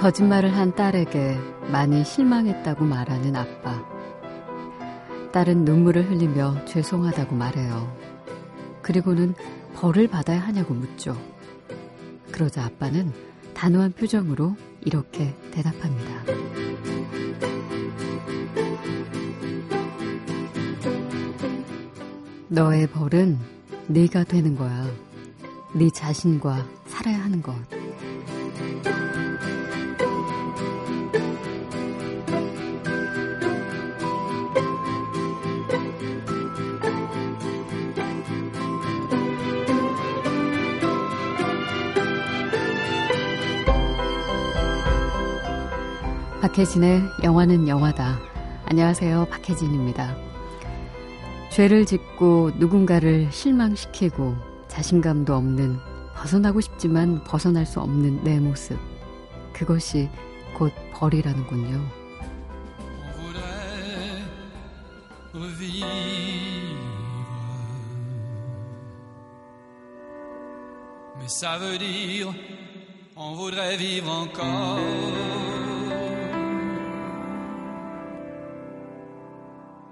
거짓말을 한 딸에게 많이 실망했다고 말하는 아빠. 딸은 눈물을 흘리며 죄송하다고 말해요. 그리고는 벌을 받아야 하냐고 묻죠. 그러자 아빠는 단호한 표정으로 이렇게 대답합니다. 너의 벌은 네가 되는 거야. 네 자신과 살아야 하는 것. 박혜진의 영화는 영화다. 안녕하세요. 박혜진입니다. 죄를 짓고 누군가를 실망시키고 자신감도 없는 벗어나고 싶지만 벗어날 수 없는 내 모습. 그것이 곧 벌이라는군요.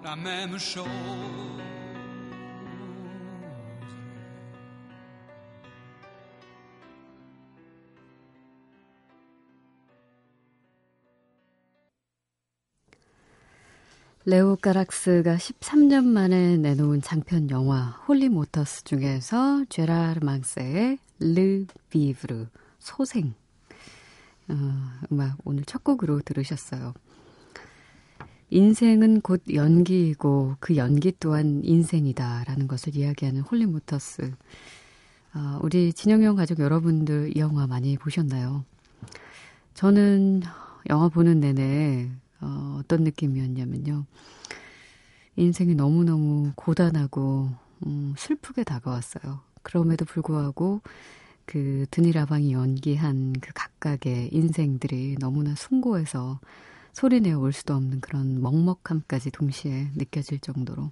La même chose. 레오 가락스가 13년 만에 내놓은 장편 영화 홀리 모터스 중에서 제라르 망세의 르 비브르 소생 어, 음악 오늘 첫 곡으로 들으셨어요. 인생은 곧 연기이고 그 연기 또한 인생이다라는 것을 이야기하는 홀리모터스. 어, 우리 진영형 가족 여러분들 이 영화 많이 보셨나요? 저는 영화 보는 내내 어, 어떤 느낌이었냐면요. 인생이 너무너무 고단하고 음, 슬프게 다가왔어요. 그럼에도 불구하고 그 드니라방이 연기한 그 각각의 인생들이 너무나 숭고해서 소리내어 올 수도 없는 그런 먹먹함까지 동시에 느껴질 정도로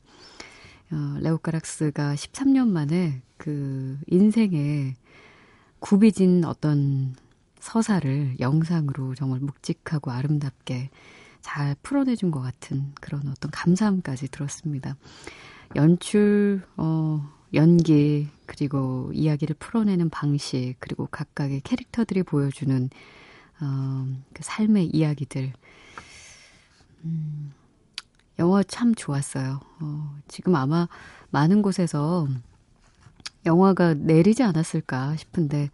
어, 레오카락스가 13년 만에 그 인생에 굽이진 어떤 서사를 영상으로 정말 묵직하고 아름답게 잘 풀어내준 것 같은 그런 어떤 감사함까지 들었습니다. 연출, 어, 연기, 그리고 이야기를 풀어내는 방식, 그리고 각각의 캐릭터들이 보여주는, 어, 그 삶의 이야기들. 음, 영화 참 좋았어요. 어, 지금 아마 많은 곳에서 영화가 내리지 않았을까 싶은데,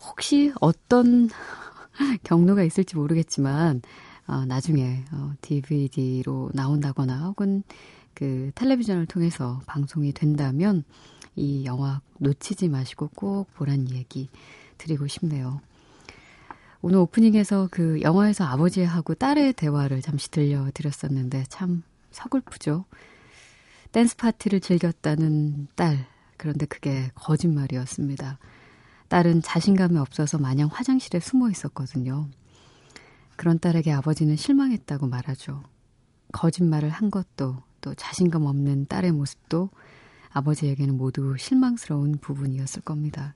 혹시 어떤 경로가 있을지 모르겠지만, 어, 나중에 어, DVD로 나온다거나 혹은 그 텔레비전을 통해서 방송이 된다면 이 영화 놓치지 마시고 꼭 보란 얘기 드리고 싶네요. 오늘 오프닝에서 그 영화에서 아버지하고 딸의 대화를 잠시 들려드렸었는데 참 서글프죠. 댄스 파티를 즐겼다는 딸. 그런데 그게 거짓말이었습니다. 딸은 자신감이 없어서 마냥 화장실에 숨어 있었거든요. 그런 딸에게 아버지는 실망했다고 말하죠. 거짓말을 한 것도 또 자신감 없는 딸의 모습도 아버지에게는 모두 실망스러운 부분이었을 겁니다.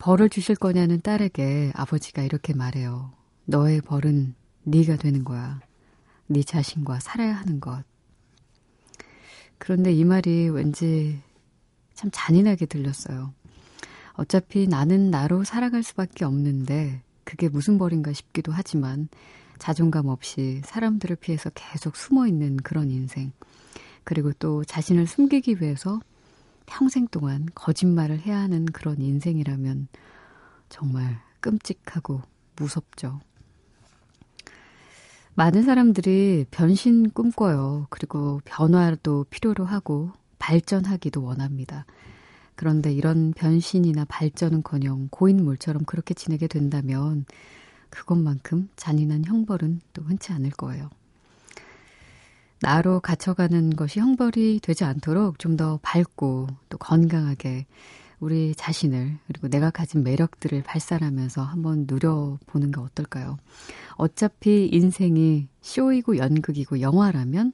벌을 주실 거냐는 딸에게 아버지가 이렇게 말해요. 너의 벌은 네가 되는 거야. 네 자신과 살아야 하는 것. 그런데 이 말이 왠지 참 잔인하게 들렸어요. 어차피 나는 나로 살아갈 수밖에 없는데 그게 무슨 벌인가 싶기도 하지만 자존감 없이 사람들을 피해서 계속 숨어 있는 그런 인생. 그리고 또 자신을 숨기기 위해서 평생 동안 거짓말을 해야 하는 그런 인생이라면 정말 끔찍하고 무섭죠. 많은 사람들이 변신 꿈꿔요. 그리고 변화도 필요로 하고 발전하기도 원합니다. 그런데 이런 변신이나 발전은 커녕 고인물처럼 그렇게 지내게 된다면 그것만큼 잔인한 형벌은 또 흔치 않을 거예요. 나로 갇혀가는 것이 형벌이 되지 않도록 좀 더 밝고 또 건강하게 우리 자신을 그리고 내가 가진 매력들을 발산하면서 한번 누려보는 게 어떨까요? 어차피 인생이 쇼이고 연극이고 영화라면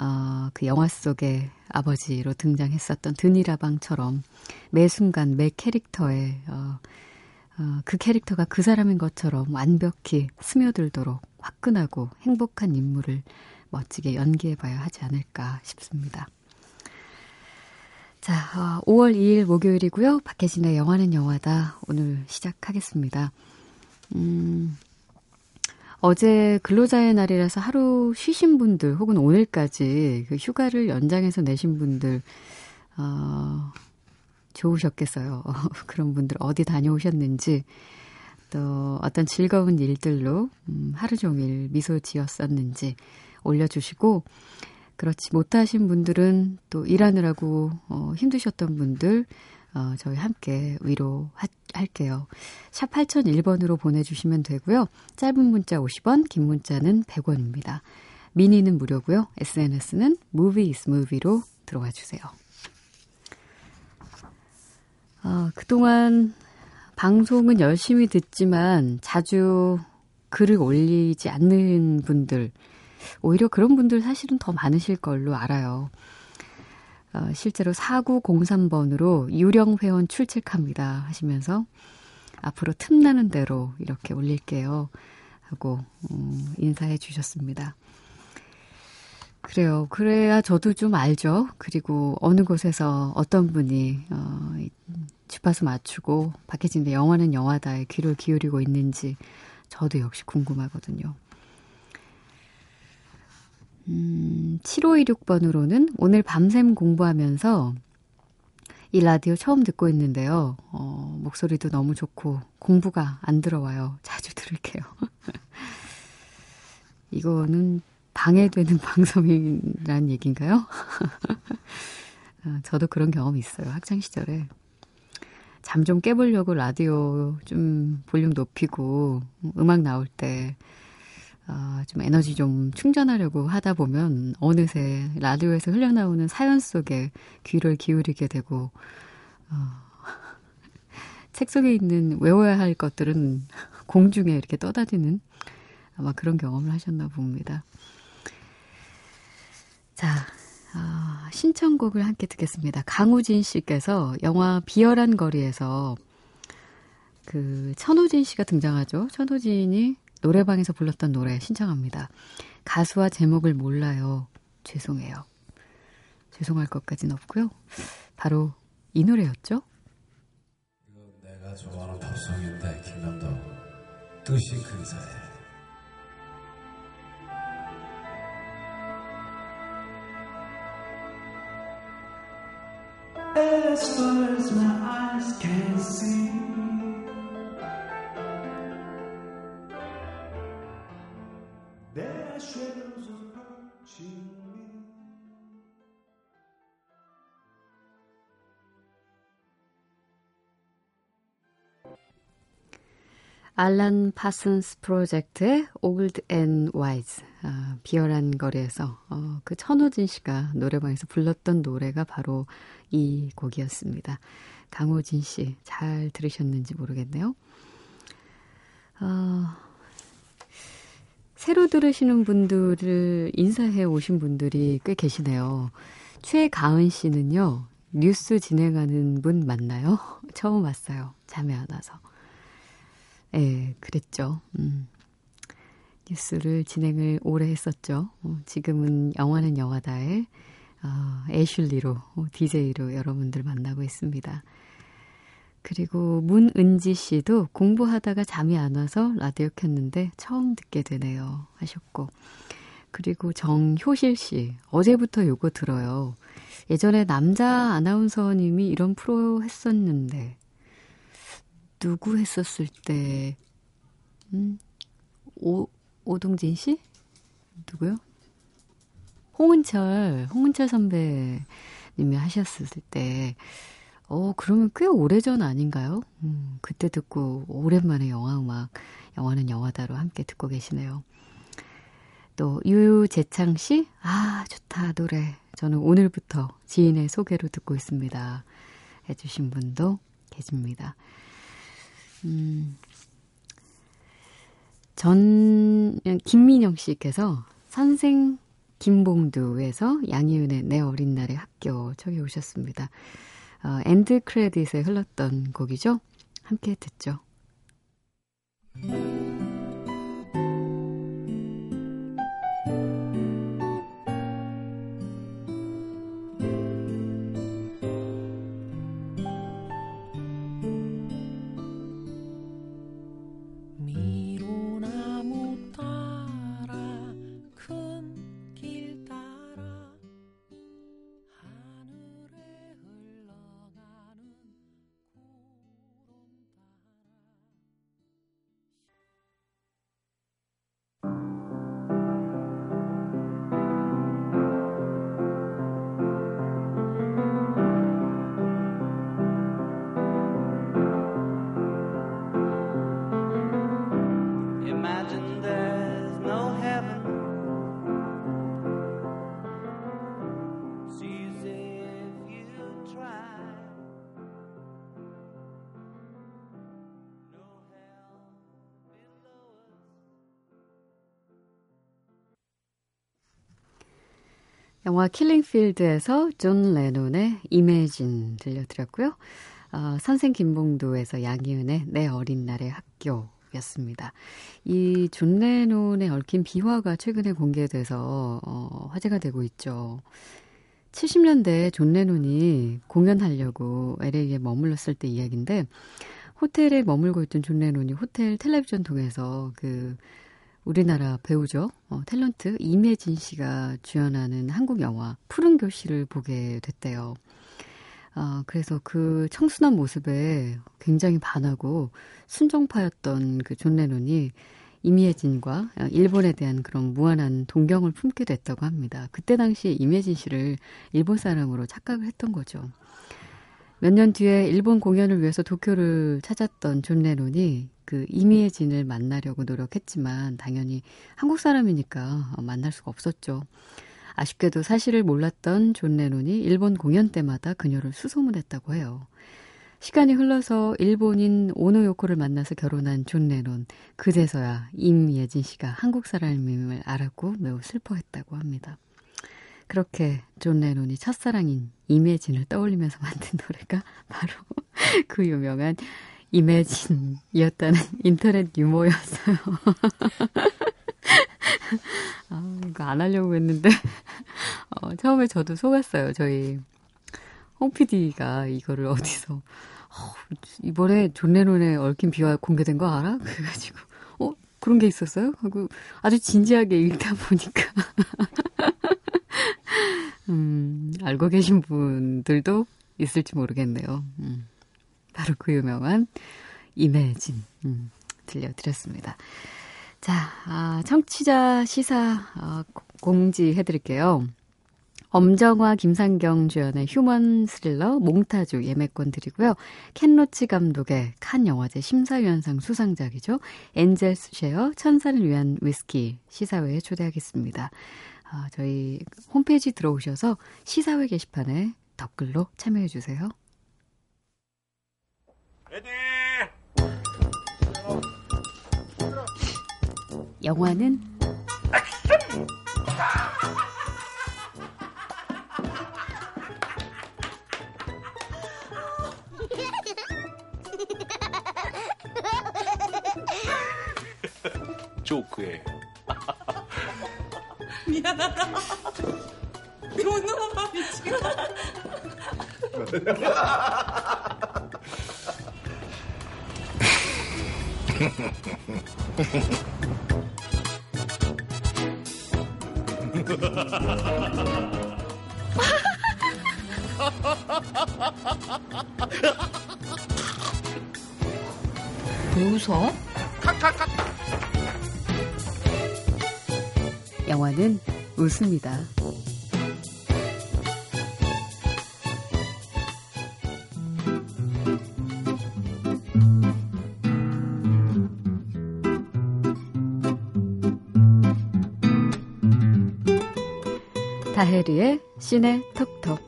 어, 그 영화 속에 아버지로 등장했었던 드니라방처럼 매 순간 매 캐릭터에 어, 어, 그 캐릭터가 그 사람인 것처럼 완벽히 스며들도록 화끈하고 행복한 인물을 멋지게 연기해봐야 하지 않을까 싶습니다. 자, 어, 5월 2일 목요일이고요. 박혜진의 영화는 영화다. 오늘 시작하겠습니다. 음, 어제 근로자의 날이라서 하루 쉬신 분들 혹은 오늘까지 그 휴가를 연장해서 내신 분들 어, 좋으셨겠어요. 그런 분들 어디 다녀오셨는지 또 어떤 즐거운 일들로 음, 하루 종일 미소 지었었는지 올려주시고 그렇지 못하신 분들은 또 일하느라고 어, 힘드셨던 분들 어, 저희 함께 위로할게요. 샵 8001번으로 보내주시면 되고요. 짧은 문자 50원, 긴 문자는 100원입니다. 미니는 무료고요. SNS는 movie is movie로 들어와 주세요. 어, 그동안 방송은 열심히 듣지만 자주 글을 올리지 않는 분들, 오히려 그런 분들 사실은 더 많으실 걸로 알아요. 어, 실제로 4903번으로 유령 회원 출첵합니다 하시면서 앞으로 틈나는 대로 이렇게 올릴게요 하고 음, 인사해 주셨습니다. 그래요. 그래야 저도 좀 알죠. 그리고 어느 곳에서 어떤 분이 어, 주파수 맞추고 박혜진의 영화는 영화다에 귀를 기울이고 있는지 저도 역시 궁금하거든요. 음, 7526번으로는 오늘 밤샘 공부하면서 이 라디오 처음 듣고 있는데요. 어, 목소리도 너무 좋고 공부가 안 들어와요. 자주 들을게요. 이거는 방해되는 방송이란 얘기인가요? 어, 저도 그런 경험이 있어요. 학창 시절에. 잠 좀 깨보려고 라디오 좀 볼륨 높이고 음악 나올 때 어, 좀 에너지 좀 충전하려고 하다 보면 어느새 라디오에서 흘러나오는 사연 속에 귀를 기울이게 되고 어, 책 속에 있는 외워야 할 것들은 공중에 이렇게 떠다니는 아마 그런 경험을 하셨나 봅니다. 자, 어, 신청곡을 함께 듣겠습니다. 강우진 씨께서 영화 비열한 거리에서 그 천호진 씨가 등장하죠. 천호진이 노래방에서 불렀던 노래 신청합니다. 가수와 제목을 몰라요. 죄송해요. 죄송할 것까지는 없고요. 바로 이 노래였죠. 내가 좋아하는 팝송인데 김남도 뜻이 근사해. As far as my eyes can see 알란 파슨스 프로젝트의 Old and Wise, 아, 비열한 거리에서 어, 그 천호진 씨가 노래방에서 불렀던 노래가 바로 이 곡이었습니다. 강호진 씨 잘 들으셨는지 모르겠네요. 어, 새로 들으시는 분들을 인사해 오신 분들이 꽤 계시네요. 최가은 씨는요, 뉴스 진행하는 분 맞나요? 처음 왔어요. 잠이 안 와서. 예, 그랬죠. 음. 뉴스를 진행을 오래 했었죠. 어, 지금은 영화는 영화다에 어, 애슐리로, 어, DJ로 여러분들 만나고 있습니다. 그리고 문은지 씨도 공부하다가 잠이 안 와서 라디오 켰는데 처음 듣게 되네요. 하셨고. 그리고 정효실 씨, 어제부터 요거 들어요. 예전에 남자 아나운서님이 이런 프로 했었는데, 누구 했었을 때, 음, 오, 오동진 씨? 누구요? 홍은철, 홍은철 선배님이 하셨을 때, 어, 그러면 꽤 오래전 아닌가요? 음, 그때 듣고 오랜만에 영화 음악, 영화는 영화다로 함께 듣고 계시네요. 또 유재창 씨, 아 좋다 노래. 저는 오늘부터 지인의 소개로 듣고 있습니다. 해주신 분도 계십니다. 음, 전 김민영 씨께서 선생 김봉두에서 양희은의 내 어린 날의 학교 적어 주셨습니다. 어, end credit에 흘렀던 곡이죠. 함께 듣죠. 영화 킬링필드에서 존 레논의 이매진 들려드렸고요. 어, 선생 김봉두에서 양희은의 내 어린 날의 학교였습니다. 이 존 레논에 얽힌 비화가 최근에 공개돼서 어, 화제가 되고 있죠. 70년대에 존 레논이 공연하려고 LA에 머물렀을 때 이야기인데 호텔에 머물고 있던 존 레논이 호텔 텔레비전 통해서 그 우리나라 배우죠. 어, 탤런트 임예진 씨가 주연하는 한국 영화 푸른 교실을 보게 됐대요. 어, 그래서 그 청순한 모습에 굉장히 반하고 순정파였던 그 존 레논이 임예진과 일본에 대한 그런 무한한 동경을 품게 됐다고 합니다. 그때 당시에 임예진 씨를 일본 사람으로 착각을 했던 거죠. 몇 년 뒤에 일본 공연을 위해서 도쿄를 찾았던 존 레논이 그 임예진을 만나려고 노력했지만 당연히 한국 사람이니까 만날 수가 없었죠. 아쉽게도 사실을 몰랐던 존 레논이 일본 공연 때마다 그녀를 수소문했다고 해요. 시간이 흘러서 일본인 오노요코를 만나서 결혼한 존 레논. 그제서야 임예진 씨가 한국 사람임을 알았고 매우 슬퍼했다고 합니다. 그렇게 존 레논이 첫사랑인 임예진을 떠올리면서 만든 노래가 바로 그 유명한 이매진이었다는 인터넷 유머였어요. 아, 이거 안 하려고 했는데, 어, 처음에 저도 속았어요. 저희 홍 PD가 이거를 어디서, 어, 이번에 존 레논의 얽힌 비화 공개된 거 알아? 그래가지고, 어, 그런 게 있었어요? 하고 아주 진지하게 읽다 보니까. 음, 알고 계신 분들도 있을지 모르겠네요. 음. 바로 그 유명한 이매진 음, 들려드렸습니다. 자, 아, 청취자 시사 아, 공지 해드릴게요. 엄정화, 김상경 주연의 휴먼 스릴러 몽타주 예매권 드리고요. 켄로치 감독의 칸 영화제 심사위원상 수상작이죠. 엔젤 쉐어 천사를 위한 위스키 시사회에 초대하겠습니다. 아, 저희 홈페이지 들어오셔서 시사회 게시판에 댓글로 참여해 주세요. 레디! 영화는 조크예요. 미안하다. 못 넘어가 미치겠 웃어? 영화는 웃습니다. 다혜리의 시내 톡톡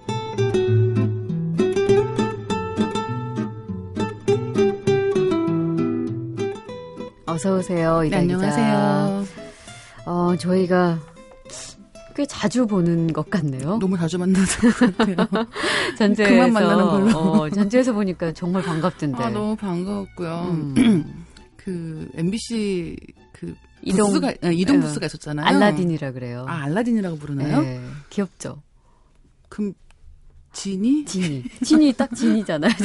어서 오세요. 네, 안녕하세요. 어, 저희가 꽤 자주 보는 것 같네요. 너무 자주 만나는 것 같아요. 전주에서 그만 만나는 걸로. 어, 전주에서 보니까 정말 반갑던데. 아, 너무 반가웠고요. 음. 그 MBC 그 이동- 부스가 아, 이동 어, 부스가 있었잖아요. 알라딘이라 그래요. 아, 알라딘이라고 부르나요? 네, 귀엽죠. 그럼 진이? 진이. 진이 딱 진이잖아요.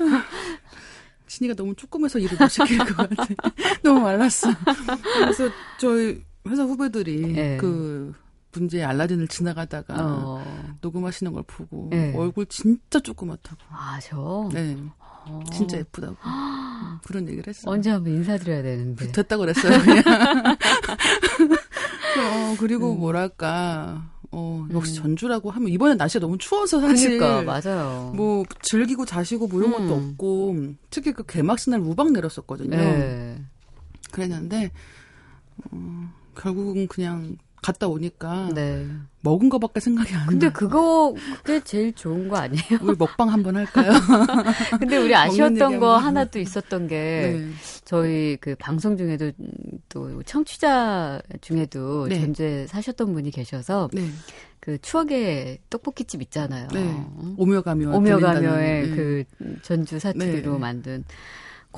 진이가 너무 조그매서 일을 못 시킬 것 같아. 너무 말랐어. 그래서 저희 회사 후배들이 네. 그 문제 알라딘을 지나가다가 어. 녹음하시는 걸 보고 네. 얼굴 진짜 조그맣다고. 아, 저. 네, 어. 진짜 예쁘다고 그런 얘기를 했어요. 언제 한번 인사드려야 되는데. 됐다고 그랬어요. 그냥. 어, 그리고 음. 뭐랄까, 어, 역시 음. 전주라고 하면 이번엔 날씨가 너무 추워서 사실. 그러니까 맞아요. 뭐 즐기고 자시고 뭐 이런 것도 음. 없고 특히 그 개막식 날 우박 내렸었거든요. 네. 그랬는데 어, 결국은 그냥 갔다 오니까 네. 먹은 거밖에 생각이 안 나. 근데 그거 그게 제일 좋은 거 아니에요? 우리 먹방 한번 할까요? 근데 우리 아쉬웠던 거. 하나 또 있었던 게 네. 저희 그 방송 중에도 음, 또 청취자 중에도 네. 전주에 사셨던 분이 계셔서 네. 그 추억의 떡볶이집 있잖아요. 네. 오며가며 오며가며의 들린다는, 네. 그 전주 사투리로 네. 만든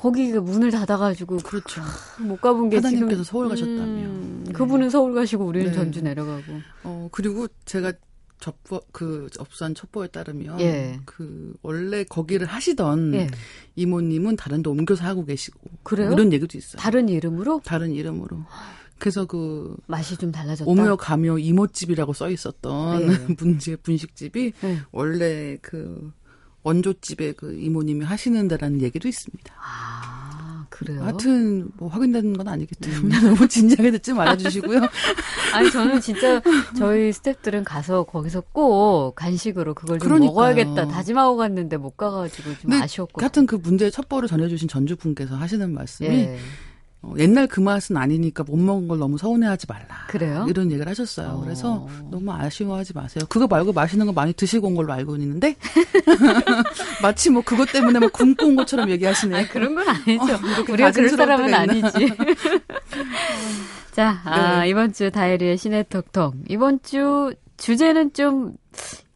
거기 그 문을 닫아가지고 그렇죠. 못 가본 게 하나님께서 서울 가셨다며. 음, 네. 그분은 서울 가시고 우리는 네. 전주 내려가고. 어 그리고 제가 접보 그 접수한 첩보에 따르면 예. 그 원래 거기를 하시던 예. 이모님은 다른 데 옮겨서 하고 계시고 그래요? 이런 얘기도 있어요. 다른 이름으로 다른 이름으로. 그래서 그 맛이 좀 달라졌다. 오며 가며 이모집이라고 써 있었던 예. 문제 분식집이 네. 원래 그 원조집에 그 이모님이 하시는 데라는 얘기도 있습니다. 아 그래요? 하여튼 뭐 확인되는 건 아니기 때문에 너무 진지하게 듣지 말아주시고요. 아니 저는 진짜 저희 스탭들은 가서 거기서 꼭 간식으로 그걸 좀 그러니까요. 먹어야겠다 다짐하고 갔는데 못 가가지고 좀 아쉬웠거든요. 하여튼 그 문제의 첩보를 전해주신 전주 분께서 하시는 말씀이 예. 어, 옛날 그 맛은 아니니까 못 먹은 걸 너무 서운해하지 말라. 그래요? 이런 얘기를 하셨어요. 어. 그래서 너무 아쉬워하지 마세요. 그거 말고 맛있는 거 많이 드시고 온 걸로 알고 있는데 마치 뭐 그것 때문에 뭐 굶고 온 것처럼 얘기하시네. 아니, 그런 건 아니죠. 이렇게 우리가 그럴 사람은? 아니지. 자, 아, 네. 이번 주 다이리의 시네톡톡. 이번 주 주제는 좀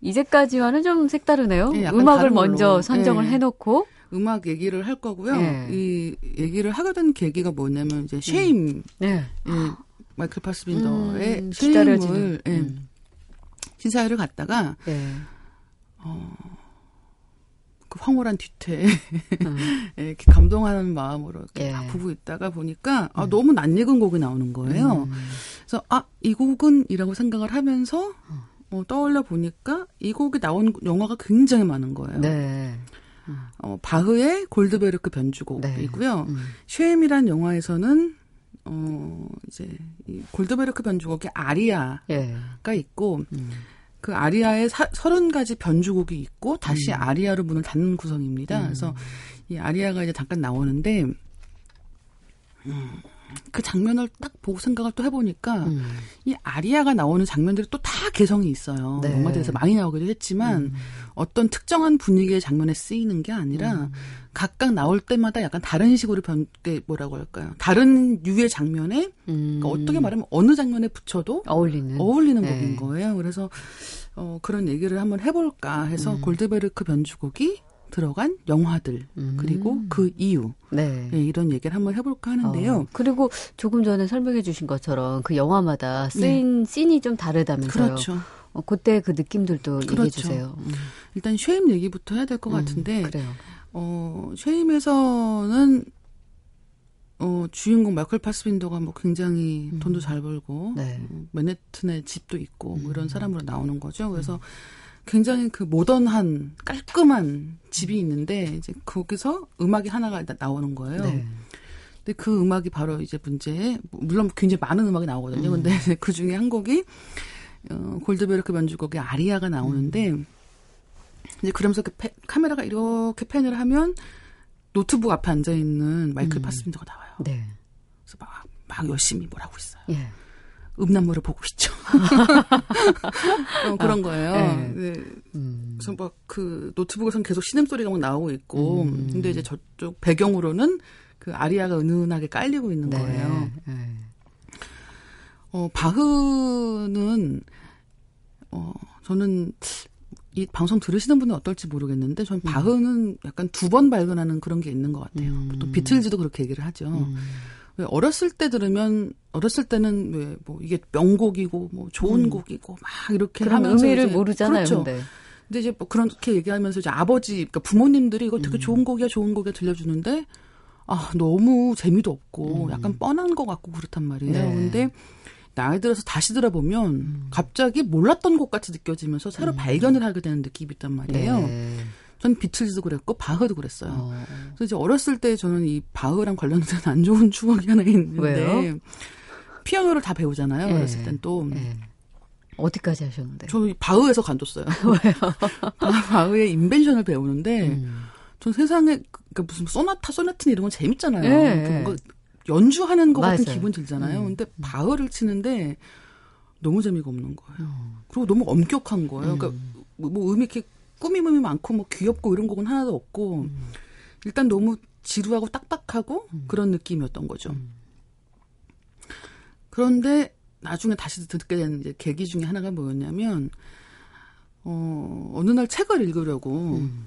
이제까지와는 좀 색다르네요. 예, 약간 음악을. 먼저 선정을 예. 해놓고. 음악 얘기를 할 거고요. 예. 이 얘기를 하게 된 계기가 뭐냐면 이제 쉐임, 네. 예, 마이클 파스빈더의 음, 쉐임을. 예, 음. 시사회를 갔다가 예. 그 황홀한 뒤태 음. 예, 이렇게 감동하는 마음으로 이렇게 예. 막 보고 있다가 보니까 아, 너무 낯익은 곡이 나오는 거예요. 음. 그래서 아 이 곡은이라고 생각을 하면서 어, 떠올려 보니까 이 곡이 나온 영화가 굉장히 많은 거예요. 네. 어, 바흐의 골드베르크 변주곡이고요. 음. 쉐임이란 영화에서는 어 이제 이 골드베르크 변주곡에 아리아가 예. 있고 음. 그 아리아에 사, 30가지 변주곡이 있고 다시 음. 아리아로 문을 닫는 구성입니다. 그래서 이 아리아가 이제 잠깐 나오는데 음, 그 장면을 딱 보고 생각을 또 해보니까 음. 이 아리아가 나오는 장면들이 또 다 개성이 있어요. 네. 영화들에서 많이 나오기도 했지만 음. 어떤 특정한 분위기의 장면에 쓰이는 게 아니라 음. 각각 나올 때마다 약간 다른 식으로 변, 게 뭐라고 할까요? 다른 유의 장면에 음. 그러니까 어떻게 말하면 어느 장면에 붙여도 어울리는. 어울리는 네. 곡인 거예요. 그래서 어, 그런 얘기를 한번 해볼까 해서 음. 골드베르크 변주곡이 들어간 영화들 음. 그리고 그 이유 네. 예, 이런 얘기를 한번 해볼까 하는데요. 어, 그리고 조금 전에 설명해 주신 것처럼 그 영화마다 쓰인 씬이 좀 다르다면서요. 네. 그렇죠. 어, 그때 그 느낌들도 얘기해 그렇죠. 주세요. 음, 일단 쉐임 얘기부터 해야 될것 음, 같은데 그래요. 어, 쉐임에서는 어, 주인공 마이클 파스빈더가 뭐 굉장히 음. 돈도 잘 벌고 네. 어, 맨해튼에 집도 있고 뭐 음. 이런 사람으로 나오는 거죠. 그래서 굉장히 그 모던한 깔끔한 집이 있는데 이제 거기서 음악이 하나가 나- 나오는 거예요. 네. 근데 그 음악이 바로 이제 문제에 물론 굉장히 많은 음악이 나오거든요. 음. 근데 그 중에 한 곡이 어, 골드베르크 변주곡의 아리아가 나오는데 음. 이제 그러면서 그 패- 카메라가 이렇게 팬을 하면 노트북 앞에 앉아 있는 마이클 음. 파스빈더가 나와요. 네. 그래서 막, 막 열심히 뭘 하고 있어요. 예. 음란물을 보고 있죠. 어, 그런 거예요. 네. 네. 음. 그래서 막 그 노트북에선 계속 신음소리가 막 나오고 있고, 음. 근데 이제 저쪽 배경으로는 그 아리아가 은은하게 깔리고 있는 네. 거예요. 네. 어, 바흐는, 어, 저는 이 방송 들으시는 분은 어떨지 모르겠는데, 저는 바흐는 약간 두 번 발견하는 그런 게 있는 것 같아요. 음. 보통 비틀즈도 그렇게 얘기를 하죠. 음. 왜 어렸을 때 들으면, 어렸을 때는 왜 뭐 이게 명곡이고, 뭐 좋은 음. 곡이고, 막 이렇게 하면서 의미를 이제- 모르잖아요, 그렇죠. 근데. 근데 이제 뭐 그렇게 얘기하면서 이제 아버지, 그러니까 부모님들이 이거 음. 되게 좋은 곡이야, 좋은 곡이야 들려주는데, 아, 너무 재미도 없고, 음. 약간 뻔한 것 같고 그렇단 말이에요. 네. 근데 나이 들어서 다시 들어보면 음. 갑자기 몰랐던 곡 같이 느껴지면서 새로 발견을 하게 되는 느낌이 있단 말이에요. 네. 전 비틀즈도 그랬고, 바흐도 그랬어요. 어. 그래서 이제 어렸을 때 저는 이 바흐랑 관련된 안 좋은 추억이 하나 있는데, 왜요? 피아노를 다 배우잖아요. 네. 어렸을 땐 또. 네. 어디까지 하셨는데? 저 바흐에서 관뒀어요. 바흐의 인벤션을 배우는데, 음. 전 세상에 그 무슨 소나타, 소나틴 이런 건 재밌잖아요. 예, 그 예. 뭔가 연주하는 것 같은 맞아요. 기분 들잖아요. 음, 근데 바흐를 치는데 너무 재미가 없는 거예요. 음. 그리고 너무 엄격한 거예요. 그러니까 음. 뭐, 뭐 음이 이렇게 꾸밈음이 많고 뭐 귀엽고 이런 곡은 하나도 없고 음. 일단 너무 지루하고 딱딱하고 그런 느낌이었던 거죠. 음. 그런데 나중에 다시 듣게 된 이제 계기 중에 하나가 뭐였냐면 어 어느 날 책을 읽으려고 음.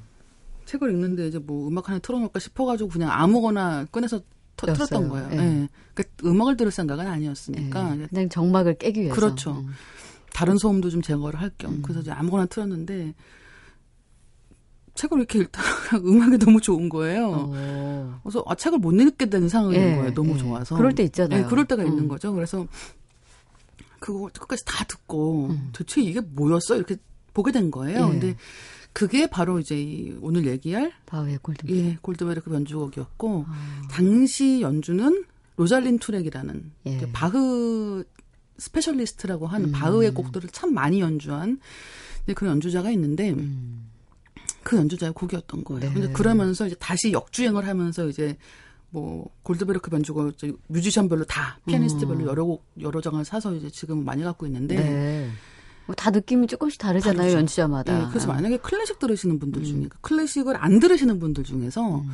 책을 읽는데 이제 뭐 음악 하나 틀어놓을까 싶어가지고 그냥 아무거나 꺼내서 터. 틀었던 거예요. 예. 예. 그러니까 음악을 들을 생각은 아니었으니까 네. 그냥 정막을 깨기 위해서. 그렇죠. 음. 다른 소음도 좀 제거를 할겸 음. 그래서 이제 아무거나 틀었는데 책을 이렇게 읽다가 음악이 너무 좋은 거예요. 어. 그래서 아, 책을 못 읽게 되는 상황인 예, 거예요. 너무 예. 좋아서. 그럴 때 있잖아요. 예, 그럴 때가 있는 음. 거죠. 그래서 그거 끝까지 다 듣고 음. 대체 이게 뭐였어? 이렇게 보게 된 거예요. 예. 근데 그게 바로 이제 이 오늘 얘기할 바흐의 골든. 예, 골드베르크 변주곡이었고 아. 당시 연주는 로잘린 투렉이라는 예. 그 바흐 specialist라고 하는 음. 바흐의 곡들을 참 많이 연주한 그런 연주자가 있는데 음. 그 연주자의 곡이었던 거예요. 네. 근데 그러면서 이제 다시 역주행을 하면서 이제 뭐 골드베르크 이제 뮤지션별로 다 피아니스트별로 음. 여러 곡 여러 장을 사서 이제 지금 많이 갖고 있는데 네. 뭐다 느낌이 조금씩 다르잖아요, 다르죠. 연주자마다. 예, 그래서 만약에 클래식 들으시는 분들 중에 음. 클래식을 안 들으시는 분들 중에서 음.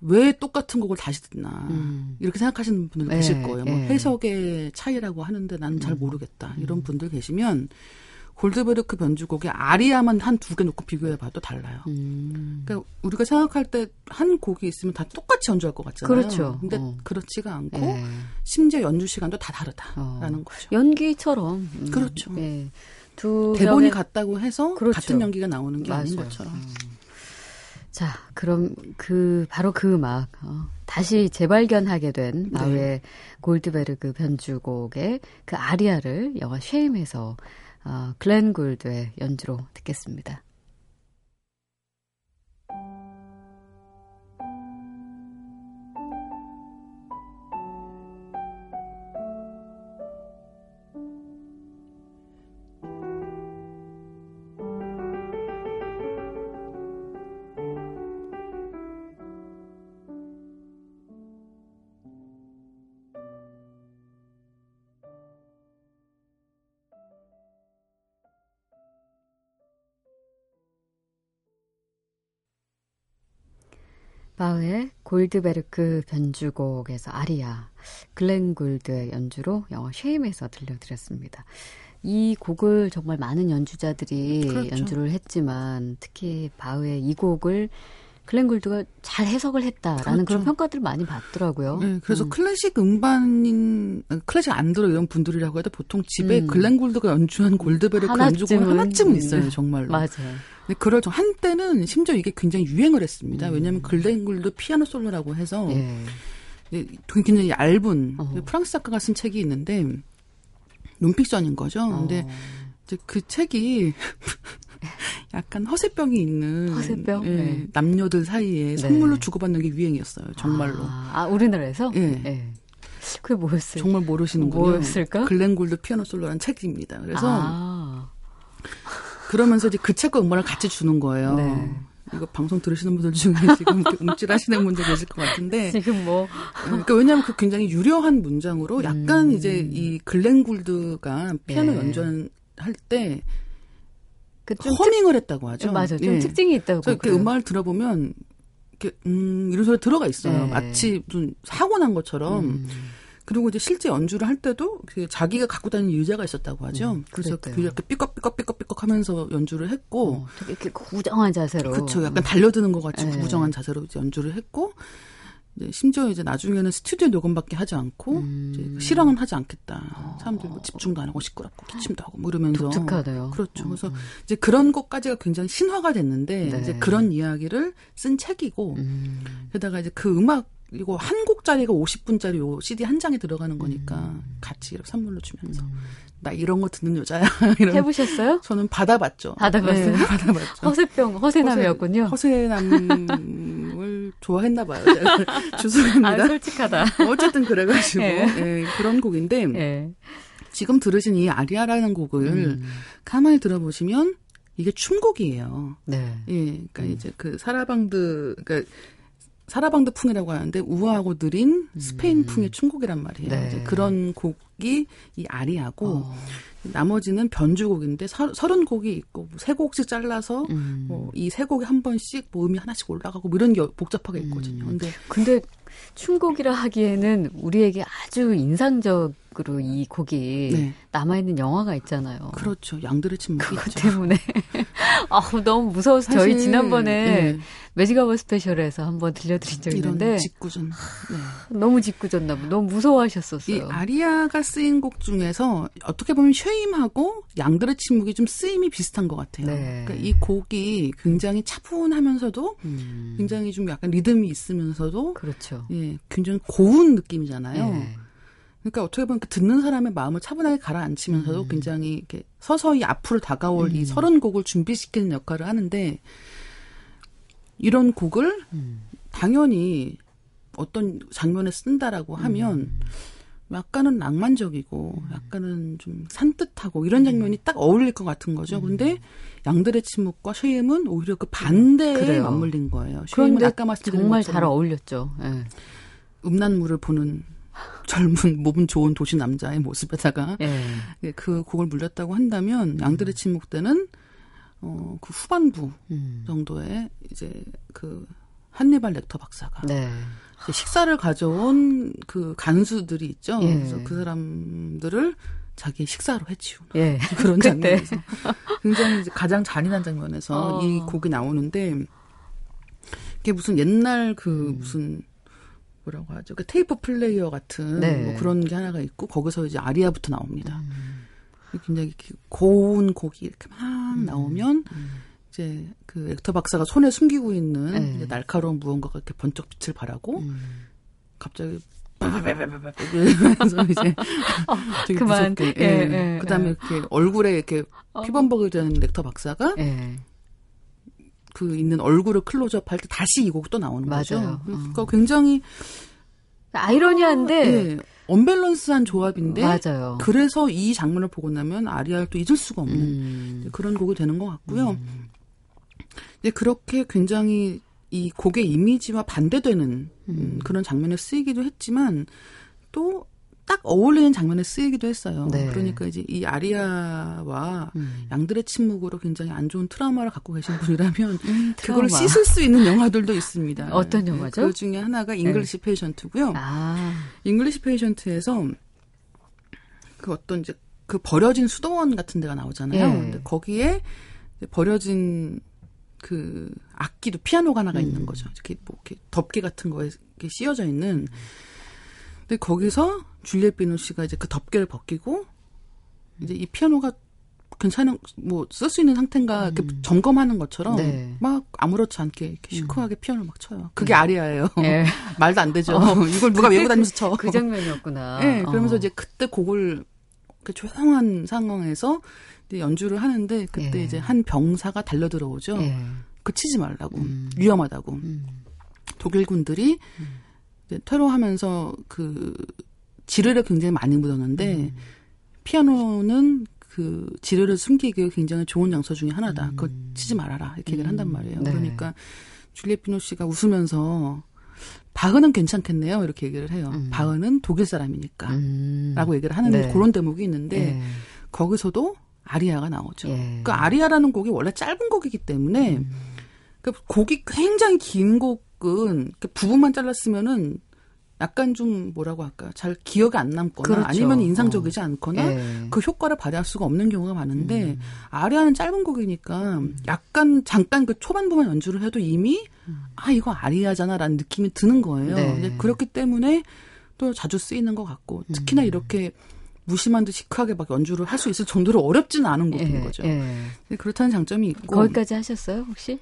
왜 똑같은 곡을 다시 듣나 음. 이렇게 생각하시는 분들 예, 계실 거예요. 뭐 예. 해석의 차이라고 하는데 나는 잘 음. 모르겠다. 이런 분들 계시면 골드베르크 변주곡의 아리아만 한 두 개 놓고 비교해봐도 달라요. 음. 그러니까 우리가 생각할 때 한 곡이 있으면 다 똑같이 연주할 것 같잖아요. 그렇죠. 근데 어. 그렇지가 않고 예. 심지어 연주 시간도 다 다르다라는 어. 거죠. 연기처럼. 음. 그렇죠. 예. 두 대본이 명의- 같다고 해서 그렇죠. 같은 연기가 나오는 게 아닌 맞아요. 것처럼. 음. 자, 그럼 그 바로 그 음악 어, 다시 재발견하게 된 네. 바흐의 골드베르그 변주곡의 그 아리아를 영화 쉐임에서 어, 글렌 골드의 연주로 듣겠습니다. 바흐의 골드베르크 변주곡에서 아리아, 글렌 골드의 연주로 영화 쉐임에서 들려드렸습니다. 이 곡을 정말 많은 연주자들이 그렇죠. 연주를 했지만 특히 바흐의 이 곡을 글렌 골드가 잘 해석을 했다라는 그렇죠. 그런 평가들을 많이 받더라고요. 네, 그래서 음. 클래식 음반인 클래식 안 들어 이런 분들이라고 해도 보통 집에 음. 글렌 골드가 연주한 골드베르크 연주곡 하나쯤은, 하나쯤은 있어요, 음. 정말로. 맞아요. 근데 그럴 정 한때는 심지어 이게 굉장히 유행을 했습니다. 음. 왜냐하면 글렌 골드 피아노 솔로라고 해서 예. 굉장히 얇은 어. 프랑스 작가가 쓴 책이 있는데 논픽션인 거죠. 근데 어. 이제 그 책이 약간 허세병이 있는 허세병? 예, 네. 남녀들 사이에 네. 선물로 주고받는 게 유행이었어요. 정말로. 아, 아, 우리나라에서? 예. 그게 뭐였어요? 정말 모르시는군요. 뭐였을까? 글렌 골드 피아노 솔로라는 책입니다. 그래서 아, 그러면서 이제 그 책과 음반을 같이 주는 거예요. 네. 이거 방송 들으시는 분들 중에 지금 움찔하시는 분들 계실 것 같은데 지금 뭐 그러니까 왜냐하면 그 굉장히 유려한 문장으로 약간 음. 이제 이 글렌 굴드가 피아노 네. 연주할 때 그좀 허밍을 했다고 하죠. 맞아, 좀 예. 특징이 있다고. 그래서 이렇게 그래요. 음악을 들어보면 이렇게 음 이런 소리 들어가 있어요. 네. 마치 좀 사고 난 것처럼. 음. 그리고 이제 실제 연주를 할 때도 그 자기가 갖고 다니는 의자가 있었다고 하죠. 음, 그래서. 그 이렇게 삐걱삐걱 삐걱삐걱 하면서 연주를 했고 어, 되게 이렇게 구정한 자세로. 그렇죠. 약간 달려드는 것 같이 네. 구부정한 자세로 이제 연주를 했고 이제 심지어 이제 나중에는 스튜디오 녹음밖에 하지 않고 음. 실황은 하지 않겠다. 사람들이 뭐 집중도 안 하고 시끄럽고 기침도 하고 뭐 이러면서 독특하네요. 그렇죠. 어, 그래서 어. 이제 그런 것까지가 굉장히 신화가 됐는데 네. 이제 그런 이야기를 쓴 책이고 음. 게다가 이제 그 음악 이거 한 곡짜리가 50분짜리 요 CD 한 장에 들어가는 거니까 음. 같이 이렇게 선물로 주면서 나 이런 거 듣는 여자야. 이런 해보셨어요? 저는 받아봤죠. 받아봤어요? 네, 받아봤죠. 허세병, 허세남이었군요. 허세남을 좋아했나 봐요. 죄송합니다. 아, 솔직하다. 어쨌든 그래가지고 예. 예, 그런 곡인데 예. 지금 들으신 이 아리아라는 곡을 음. 가만히 들어보시면 이게 춤곡이에요. 네. 예, 그러니까 음. 이제 그 사라방드, 그러니까 사라방드 풍이라고 하는데 우아하고 느린 스페인 풍의 춤곡이란 말이에요. 음. 네. 이제 그런 곡이 이 아리아고 어. 나머지는 변주곡인데 서, 서른 곡이 있고 세 곡씩 잘라서 음. 뭐 이세 곡에 한 번씩 뭐 음이 하나씩 올라가고 뭐 이런 게 복잡하게 있거든요. 음. 근데 근데 춤곡이라 하기에는 우리에게 아주 인상적 으로 이 곡이 네. 남아있는 영화가 있잖아요. 그렇죠. 양들의 침묵이 그것 있죠. 때문에 아 너무 무서워서 저희 지난번에 예, 매직아워 스페셜에서 한번 들려드린 적이 있는데 짓궂은 네. 너무 짓궂었나 봐. 너무 이 무서워하셨었어요. 아리아가 쓰인 곡 중에서 어떻게 보면 쉐임하고 양들의 침묵이 좀 쓰임이 비슷한 것 같아요. 네. 그러니까 이 곡이 굉장히 차분하면서도 음, 굉장히 좀 약간 리듬이 있으면서도 그렇죠. 예, 굉장히 고운 느낌이잖아요. 네. 그러니까 어떻게 보면 그 듣는 사람의 마음을 차분하게 가라앉히면서도 음. 굉장히 이렇게 서서히 앞으로 다가올 이 음. 서른 곡을 준비시키는 역할을 하는데 이런 곡을 음. 당연히 어떤 장면에 쓴다라고 하면 음. 약간은 낭만적이고 약간은 좀 산뜻하고 이런 장면이 딱 어울릴 것 같은 거죠. 근데 양들의 침묵과 쉐임은 오히려 그 반대에 그래요. 맞물린 거예요. 쉐임은 아까 말씀드린 정말 것처럼 잘 어울렸죠. 예. 음란물을 보는 젊은 몸은 좋은 도시 남자의 모습에다가 예. 예, 그 곡을 물렸다고 한다면 양들의 침묵 때는 어, 그 후반부 음. 정도에 이제 그 한니발 렉터 박사가 네. 식사를 가져온 그 간수들이 있죠. 예. 그래서 그 사람들을 자기 식사로 해치우는 예. 그런. 장면에서 굉장히 이제 가장 잔인한 장면에서 어. 이 곡이 나오는데 이게 무슨 옛날 그 음. 무슨 뭐라고 하죠? 그 테이프 플레이어 같은 네. 뭐 그런 게 하나가 있고 거기서 이제 아리아부터 나옵니다. 음. 굉장히 고운 곡이 이렇게 막 나오면 이제 그 액터 박사가 손에 숨기고 있는 네. 날카로운 무언가가 이렇게 번쩍 빛을 발하고 음. 갑자기 이러면서 이제 되게 그만. 무섭게 예, 예. 예, 그다음에 예. 이렇게 얼굴에 이렇게 피범벅이 된 렉터 박사가 예. 그 있는 얼굴을 클로즈업 할 때 다시 이 곡이 또 나오는 거죠. 맞아요. 그러니까 굉장히 아이러니한데 예, 언밸런스한 조합인데 맞아요. 그래서 이 장면을 보고 나면 아리아를 또 잊을 수가 없는 음. 그런 곡이 되는 것 같고요. 이제 그렇게 굉장히 이 곡의 이미지와 반대되는 음, 그런 장면에 쓰이기도 했지만 또 딱 어울리는 장면에 쓰이기도 했어요. 네. 그러니까 이제 이 아리아와 음. 양들의 침묵으로 굉장히 안 좋은 트라우마를 갖고 계신 분이라면 음, 그걸. 씻을 수 있는 영화들도 있습니다. 어떤 네, 영화죠? 그 중에 하나가 잉글리시 페이션트고요. 아. 잉글리시 페이션트에서 그 어떤 이제 그 버려진 수도원 같은 데가 나오잖아요. 예. 근데 거기에 버려진 그 악기도 피아노가 하나가 음. 있는 거죠. 이렇게 뭐 이렇게 덮개 같은 거에 이렇게 씌워져 있는. 근데 거기서 줄리엣 비노쉬가 이제 그 덮개를 벗기고 이제 이 피아노가 괜찮은 뭐 쓸 수 있는 상태인가 이렇게 점검하는 것처럼 음. 네. 막 아무렇지 않게 이렇게 시크하게 피아노를 막 쳐요. 그게 아리아예요. 예. 말도 안 되죠. 이걸 누가 외고 다니면서 쳐. 그 장면이었구나. 네, 그러면서 어. 이제 그때 곡을 그 조용한 상황에서 이제 연주를 하는데 그때 예. 이제 한 병사가 달려 들어오죠. 예. 그치지 말라고 음. 위험하다고 음. 독일군들이 이제 테러하면서 그 지뢰를 굉장히 많이 묻었는데 음. 피아노는 그 지뢰를 숨기기 굉장히 좋은 장소 중에 하나다. 그거 치지 말아라. 이렇게 얘기를 한단 말이에요. 네. 그러니까 줄리엣 비노 씨가 웃으면서 바흐는 괜찮겠네요. 이렇게 얘기를 해요. 음. 바흐는 독일 사람이니까. 음. 라고 얘기를 하는 네. 그런 대목이 있는데 예. 거기서도 아리아가 나오죠. 예. 그 아리아라는 곡이 원래 짧은 곡이기 때문에 음. 그 곡이 굉장히 긴 곡은 그 부분만 잘랐으면은 약간 좀 뭐라고 할까 잘 기억에 안 남거나 그렇죠. 아니면 인상적이지 않거나 예. 그 효과를 발휘할 수가 없는 경우가 많은데 음. 아리아는 짧은 곡이니까 약간 잠깐 그 초반 부분 연주를 해도 이미 아 이거 아리아잖아라는 느낌이 드는 거예요. 음. 네. 그렇기 때문에 또 자주 쓰이는 것 같고 특히나 음. 이렇게 무심한 듯 시크하게 막 연주를 할 수 있을 정도로 어렵지는 않은 곡인 예, 거죠. 예. 그렇다는 장점이 있고 거기까지 하셨어요 혹시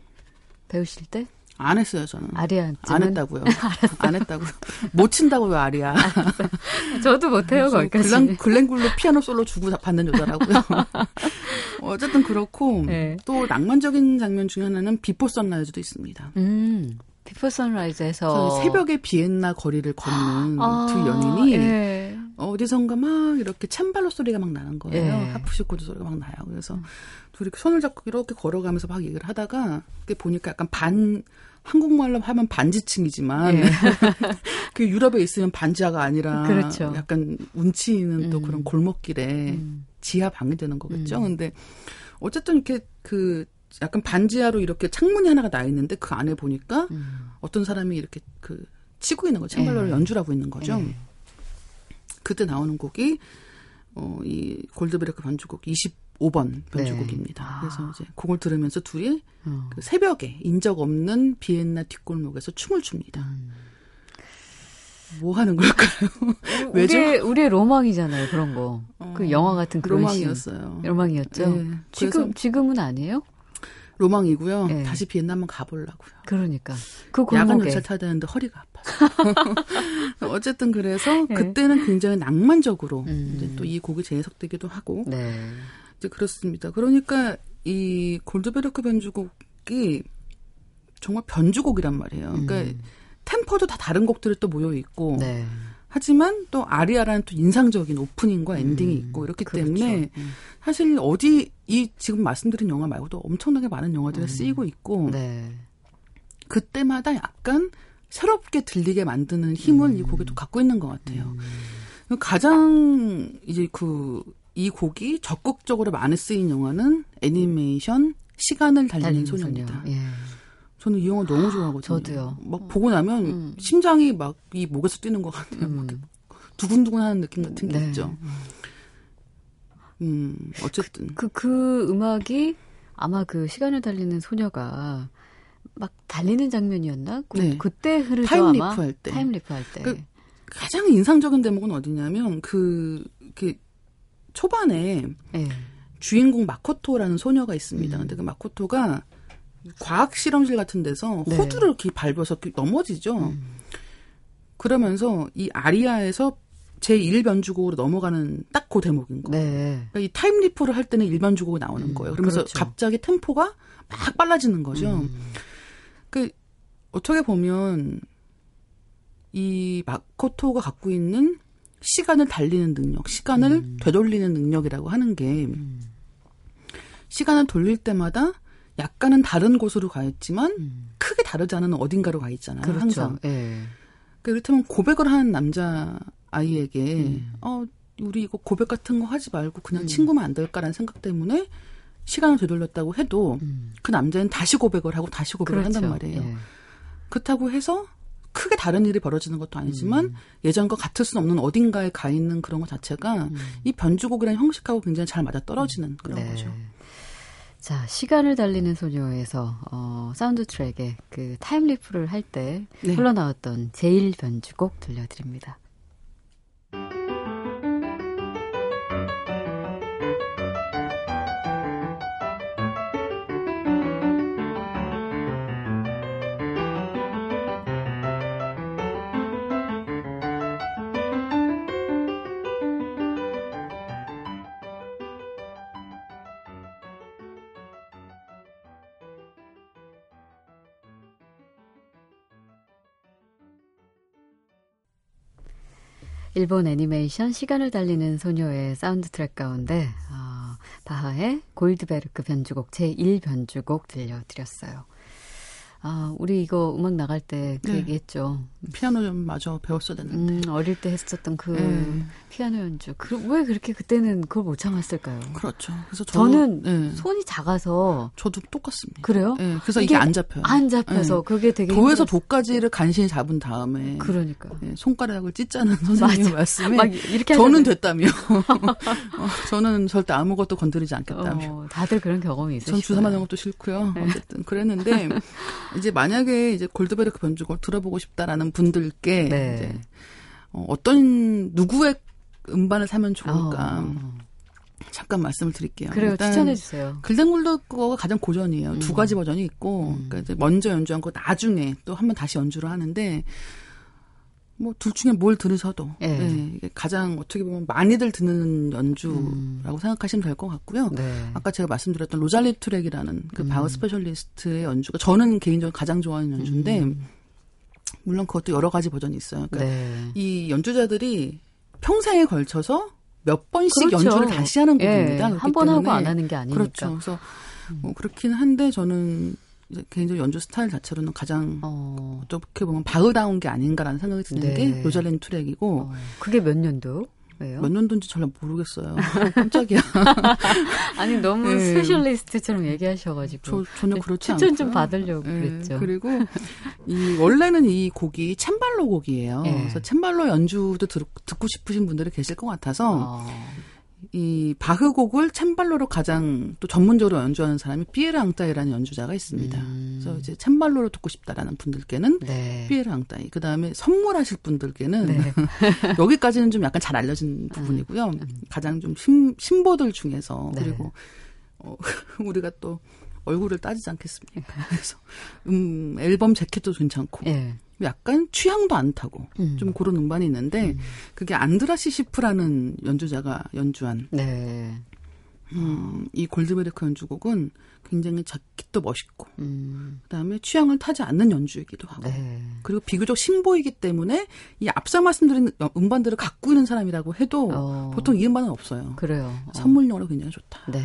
배우실 때 안 했어요 저는. 아리아 안 했다고요. 안 했다고요. 못 친다고요 아리아. 저도 못해요 저 거기까지. 글렌, 글렌 굴드 피아노 솔로 주고 받는 여자라고요. 어쨌든 그렇고 네. 또 낭만적인 장면 중에 하나는 비포 선라이즈도 있습니다. 음. 비포 선라이즈에서 저 새벽에 비엔나 거리를 걷는 아, 두 연인이 예. 어디선가 막 이렇게 쳄발로 소리가 막 나는 거예요. 예. 하프시코드 소리가 막 나요. 그래서 둘이 손을 잡고 이렇게 걸어가면서 막 얘기를 하다가 그게 보니까 약간 반 한국말로 하면 반지층이지만 예. 그 유럽에 있으면 반지하가 아니라 그렇죠. 약간 운치 있는 또 음. 그런 골목길에 음. 지하 방이 되는 거겠죠. 음. 근데 어쨌든 이렇게 그 약간 반지하로 이렇게 창문이 하나가 나 있는데 그 안에 보니까 음. 어떤 사람이 이렇게 그 치고 있는 거, 챔발로를 예. 연주를 하고 있는 거죠. 예. 그때 나오는 곡이 어, 이 골드베르크 반주곡 25번 변주곡입니다. 네. 아. 그래서 이제 곡을 들으면서 둘이 어. 그 새벽에 인적 없는 비엔나 뒷골목에서 춤을 춥니다. 음. 뭐 하는 걸까요? 왜죠? 우리의, 우리의 로망이잖아요 그런 거. 어, 그 영화 같은 그런 로망이었어요. 씬. 로망이었죠. 네, 지금 지금은 아니에요? 로망이고요. 네. 다시 비엔나 한번 가보려고요. 그러니까 그 야간 골목에 열차 타야 되는데 허리가 아파서. 어쨌든 그래서 네. 그때는 굉장히 낭만적으로 음. 이제 또 이 곡이 재해석되기도 하고 네. 이제 그렇습니다. 그러니까 이 골드베르크 변주곡이 정말 변주곡이란 말이에요. 그러니까 음. 템포도 다 다른 곡들이 또 모여 있고 네. 하지만 또 아리아라는 또 인상적인 오프닝과 엔딩이 음, 있고 이렇기 그렇죠. 때문에 음. 사실 어디 이 지금 말씀드린 영화 말고도 엄청나게 많은 영화들에 쓰이고 있고 네. 그때마다 약간 새롭게 들리게 만드는 힘을 음. 이 곡이 또 갖고 있는 것 같아요. 가장 이제 그 이 곡이 적극적으로 많이 쓰인 영화는 애니메이션 시간을 달리는 소녀입니다. 소녀. 예. 저는 이 영화 너무 좋아하거든요. 저도요. 막 보고 나면 음. 심장이 막 이 목에서 뛰는 것 같아요. 막 음. 두근두근하는 느낌 같은 게 네. 있죠. 음 어쨌든 그, 그 음악이 아마 그 시간을 달리는 소녀가 막 달리는 장면이었나? 그, 네. 그때 흐르죠 time leap 아마. 할 때. time leap 할 때. 그- 가장 인상적인 대목은 어디냐면 그, 그 초반에 예. 주인공 마코토라는 소녀가 있습니다. 음. 근데 그 마코토가 과학 실험실 같은 데서 네. 호두를 이렇게 밟아서 넘어지죠. 음. 그러면서 이 아리아에서 제 1변주곡으로 넘어가는 딱 그 대목인 거예요. 네. 그러니까 이 time leap를 할 때는 1변주곡이 나오는 음, 거예요. 그러면서 그렇죠. 갑자기 템포가 막 빨라지는 거죠. 음. 그 어떻게 보면 이 마코토가 갖고 있는 시간을 달리는 능력, 시간을 음. 되돌리는 능력이라고 하는 게 음. 시간을 돌릴 때마다 약간은 다른 곳으로 가 있지만 음. 크게 다르지 않은 어딘가로 가 있잖아요. 그렇죠. 항상. 예. 그렇다면 고백을 하는 남자 아이에게 음. 어 우리 이거 고백 같은 거 하지 말고 그냥 음. 친구면 안 될까라는 생각 때문에 시간을 되돌렸다고 해도 음. 그 남자는 다시 고백을 하고 다시 고백을 그렇죠. 한단 말이에요. 예. 그렇다고 해서 크게 다른 일이 벌어지는 것도 아니지만 음. 예전과 같을 수 없는 어딘가에 가 있는 그런 것 자체가 음. 이 변주곡이라는 형식하고 굉장히 잘 맞아 떨어지는 그런 네. 거죠. 자, 시간을 달리는 소녀에서 어, 사운드 트랙에 그 time leap를 할때 네. 흘러나왔던 제1 변주곡 들려드립니다. 일본 애니메이션 시간을 달리는 소녀의 사운드 트랙 가운데 어, 바하의 골드베르크 변주곡 제1 변주곡 들려드렸어요. 아, 우리 이거 음악 나갈 때 그 네. 얘기했죠. 피아노 좀 마저 배웠어야 됐는데. 음, 어릴 때 했었던 그 네. 피아노 연주. 그, 왜 그렇게 그때는 그걸 못 참았을까요? 그렇죠. 그래서 저도, 저는 네. 손이 작아서. 저도 똑같습니다. 그래요? 네. 그래서 이게, 이게, 안 잡혀요. 안 잡혀서 네. 그게 되게. 도에서 도까지를 간신히 잡은 다음에. 그러니까. 네, 손가락을 찢자는 선생님 말씀에. 막 이렇게 저는 됐다며. 어, 저는 절대 아무것도 건드리지 않겠다며. 어, 다들 그런 경험이 있으시죠. 전 주사 맞는 것도 싫고요. 네. 어쨌든 그랬는데. 이제 만약에 이제 골드베르크 변주곡을 들어보고 싶다라는 분들께 네. 이제 어, 어떤 누구의 음반을 사면 좋을까? 어. 잠깐 말씀을 드릴게요. 그래요. 추천해 주세요. 글덴굴드 거가 가장 고전이에요. 음. 두 가지 버전이 있고, 음. 그러니까 먼저 연주한 거 나중에 또 한 번 다시 연주를 하는데 뭐 둘 중에 뭘 들으셔도 예. 네, 이게 가장 어떻게 보면 많이들 듣는 연주라고 음. 생각하시면 될 것 같고요. 네. 아까 제가 말씀드렸던 로잘린 투렉이라는 그 음. 바흐 specialist의 연주가 저는 개인적으로 가장 좋아하는 연주인데 음. 물론 그것도 여러 가지 버전이 있어요. 그러니까 네. 이 연주자들이 평생에 걸쳐서 몇 번씩 그렇죠. 연주를 다시 하는 곡입니다. 예. 한번 하고 안 하는 게 아니니까. 그렇죠. 그래서 뭐 그렇긴 한데 저는 개인적으로 연주 스타일 자체로는 가장 어. 어떻게 보면 바흐다운 게 아닌가라는 생각이 드는 네. 게 로잘린 투렉이고 어. 그게 몇 년도? 왜요? 몇 년도인지 잘 모르겠어요. 깜짝이야. 아니 너무 네. specialist처럼 얘기하셔가지고 저, 전혀 그렇지 않고 추천 좀 받으려고 네. 그랬죠. 그리고 이 원래는 이 곡이 챔발로 곡이에요. 네. 그래서 챔발로 연주도 들, 듣고 싶으신 분들이 계실 것 같아서 어. 이 바흐 곡을 챔발로로 가장 또 전문적으로 연주하는 사람이 피에르 앙따이라는 연주자가 있습니다. 음. 그래서 이제 챔발로로 듣고 싶다라는 분들께는 네. 피에르 앙따이. 그 다음에 선물하실 분들께는 네. 여기까지는 좀 약간 잘 알려진 부분이고요. 음. 가장 좀 신, 신보들 중에서 네. 그리고 어, 우리가 또 얼굴을 따지지 않겠습니까? 그래서 음 앨범 재킷도 괜찮고. 네. 약간 취향도 안 타고 음. 좀 그런 음반이 있는데 음. 그게 안드라시 시프라는 연주자가 연주한 네. 음, 이 골드베르크 연주곡은 굉장히 자켓도 멋있고 음. 그다음에 취향을 타지 않는 연주이기도 하고 네. 그리고 비교적 신보이기 때문에 이 앞서 말씀드린 음반들을 갖고 있는 사람이라고 해도 어. 보통 이 음반은 없어요. 그래요. 선물용으로 굉장히 좋다. 네.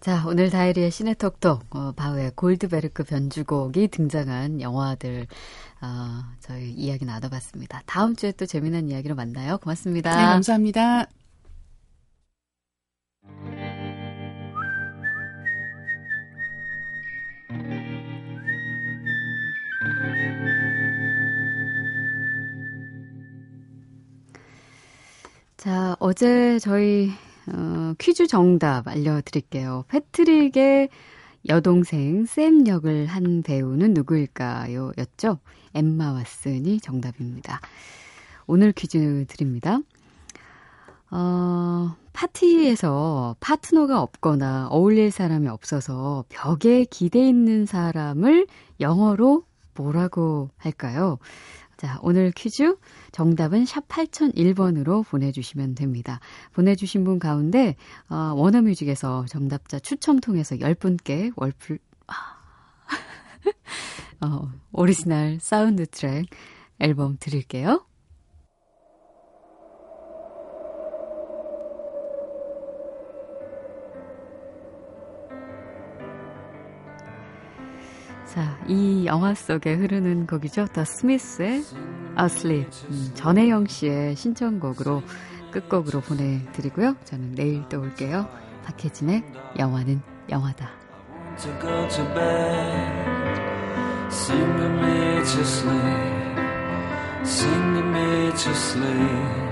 자, 오늘 다이리의 시네톡톡, 어, 바우의 골드베르크 변주곡이 등장한 영화들, 어, 저희 이야기 나눠봤습니다. 다음 주에 또 재미난 이야기로 만나요. 고맙습니다. 네, 감사합니다. 자, 어제 저희 어, 퀴즈 정답 알려드릴게요. 패트릭의 여동생 샘 역을 한 배우는 누구일까요? 였죠? 엠마 왓슨이 정답입니다. 오늘 퀴즈 드립니다. 어, 파티에서 파트너가 없거나 어울릴 사람이 없어서 벽에 기대 있는 사람을 영어로 뭐라고 할까요? 자, 오늘 퀴즈 정답은 샵 8001번으로 보내주시면 됩니다. 보내주신 분 가운데, 어, 워너뮤직에서 정답자 추첨 통해서 10분께 월풀, 아. 어, 오리지널 사운드 트랙 앨범 드릴게요. 자, 이 영화 속에 흐르는 곡이죠. 더 스미스의 Asleep. 음, 전혜영 씨의 신청곡으로 끝곡으로 보내드리고요. 저는 내일 또 올게요. 박혜진의 영화는 영화다. To go to sing me to sleep, sing me to sleep.